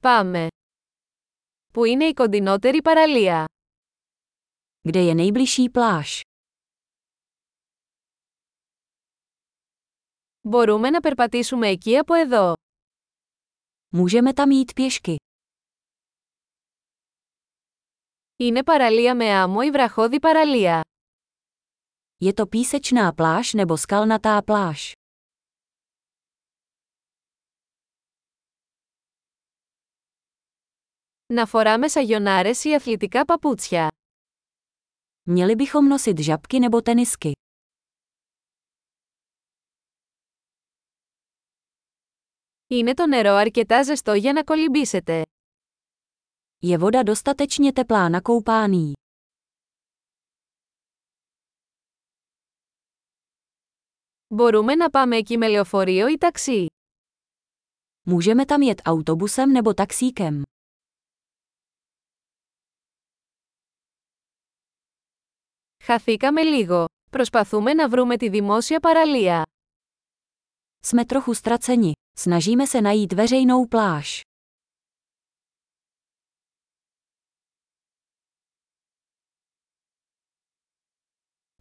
Πάμε. Πού είναι η κοντινότερη παραλία? Kde je nejbližší pláž? Μπορούμε να περπατήσουμε εκεί από εδώ. Můžeme tam jít pěšky. Είναι παραλία με άμμο ή βραχώδη παραλία. Je to písečná pláž nebo skalnatá pláž? Να φοράμε σαγιονάρες ή αθλητικά παπούτσια. Měli bychom nosit žabky nebo tenisky. Είναι το νερό αρκετά ζεστό για να κολυμπήσετε. Je voda dostatečně teplá na koupání. Μπορούμε να πάμε εκεί με λεωφορείο ή ταξί. Můžeme tam jet autobusem nebo taxíkem. Χαθήκαμε λίγο. Προσπαθούμε να βρούμε τη δημόσια παραλία. Jsme trochu ztraceni. Snažíme se najít veřejnou pláž.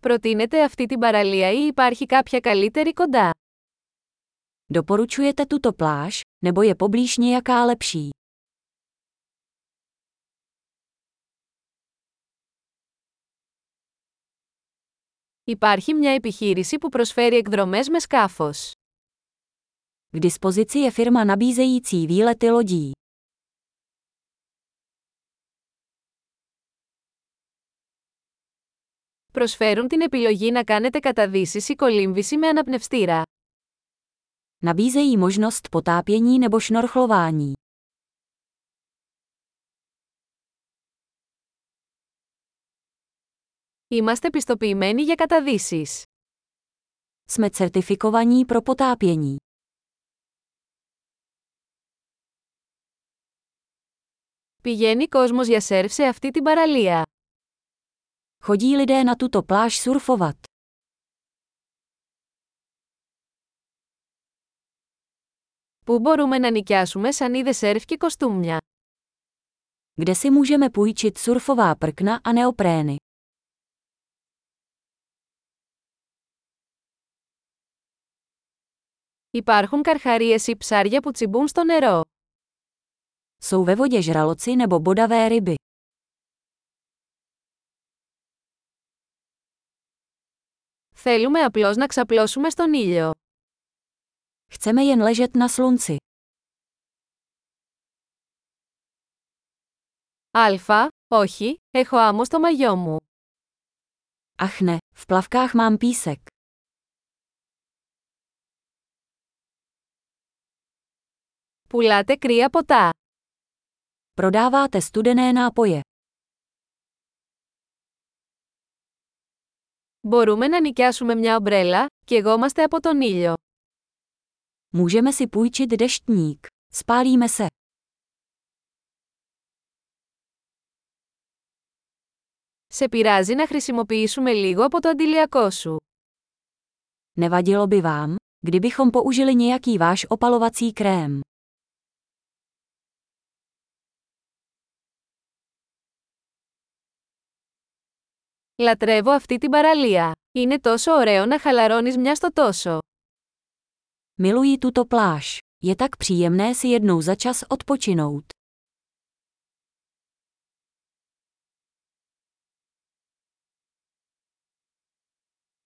Προτείνετε αυτή την παραλία ή υπάρχει κάποια καλύτερη κοντά. Doporučujete tuto pláž, nebo je poblíž nějaká lepší? Υπάρχει μια επιχείρηση που προσφέρει εκδρομές με σκάφος. K dispozici je firma nabízející výlety lodí. Προσφέρουν την επιλογή να κάνετε καταδύσεις ή κολύμβηση με αναπνευστήρα. Nabízejí možnost potápění nebo šnorchlování. Είμαστε πιστοποιημένοι για καταδύσεις. Jsme certifikovaní pro potápění. Πηγαίνει κόσμος για σερφ σε αυτή την παραλία. Chodí lidé na tuto pláž surfovat. Πού μπορούμε να νοικιάσουμε σανίδες σερφ και κοστούμια; Kde si můžeme půjčit surfová prkna a neoprény? Υπάρχουν καρχαρίες ή ψάρια που τσιμπούν στο νερό. Jsou ve vodě žraloci nebo bodavé ryby. Θέλουμε απλώς να ξαπλώσουμε στον ήλιο. Chceme jen ležet na slunci. Αλφα, όχι, έχω άμμο στο μαγιό μου. Ach ne, v plavkách mám písek. Πουλάτε κρύα ποτά. Prodáváte studené nápoje. Μπορούμε να νοικιάσουμε μια ομπρέλα και εγώ από τον ήλιο. Můžeme si půjčit deštník. Spálíme se. Σε πειράζει να χρησιμοποιήσουμε λίγο από το αντιλιακό σου. Nevadilo by vám, kdybychom použili nějaký váš opalovací krém. Λατρεύω αυτή την παραλία. Είναι τόσο ωραίο να χαλαρώνεις μια στο τόσο. Miluji tuto pláž. Je tak příjemné si jednou za čas odpočinout.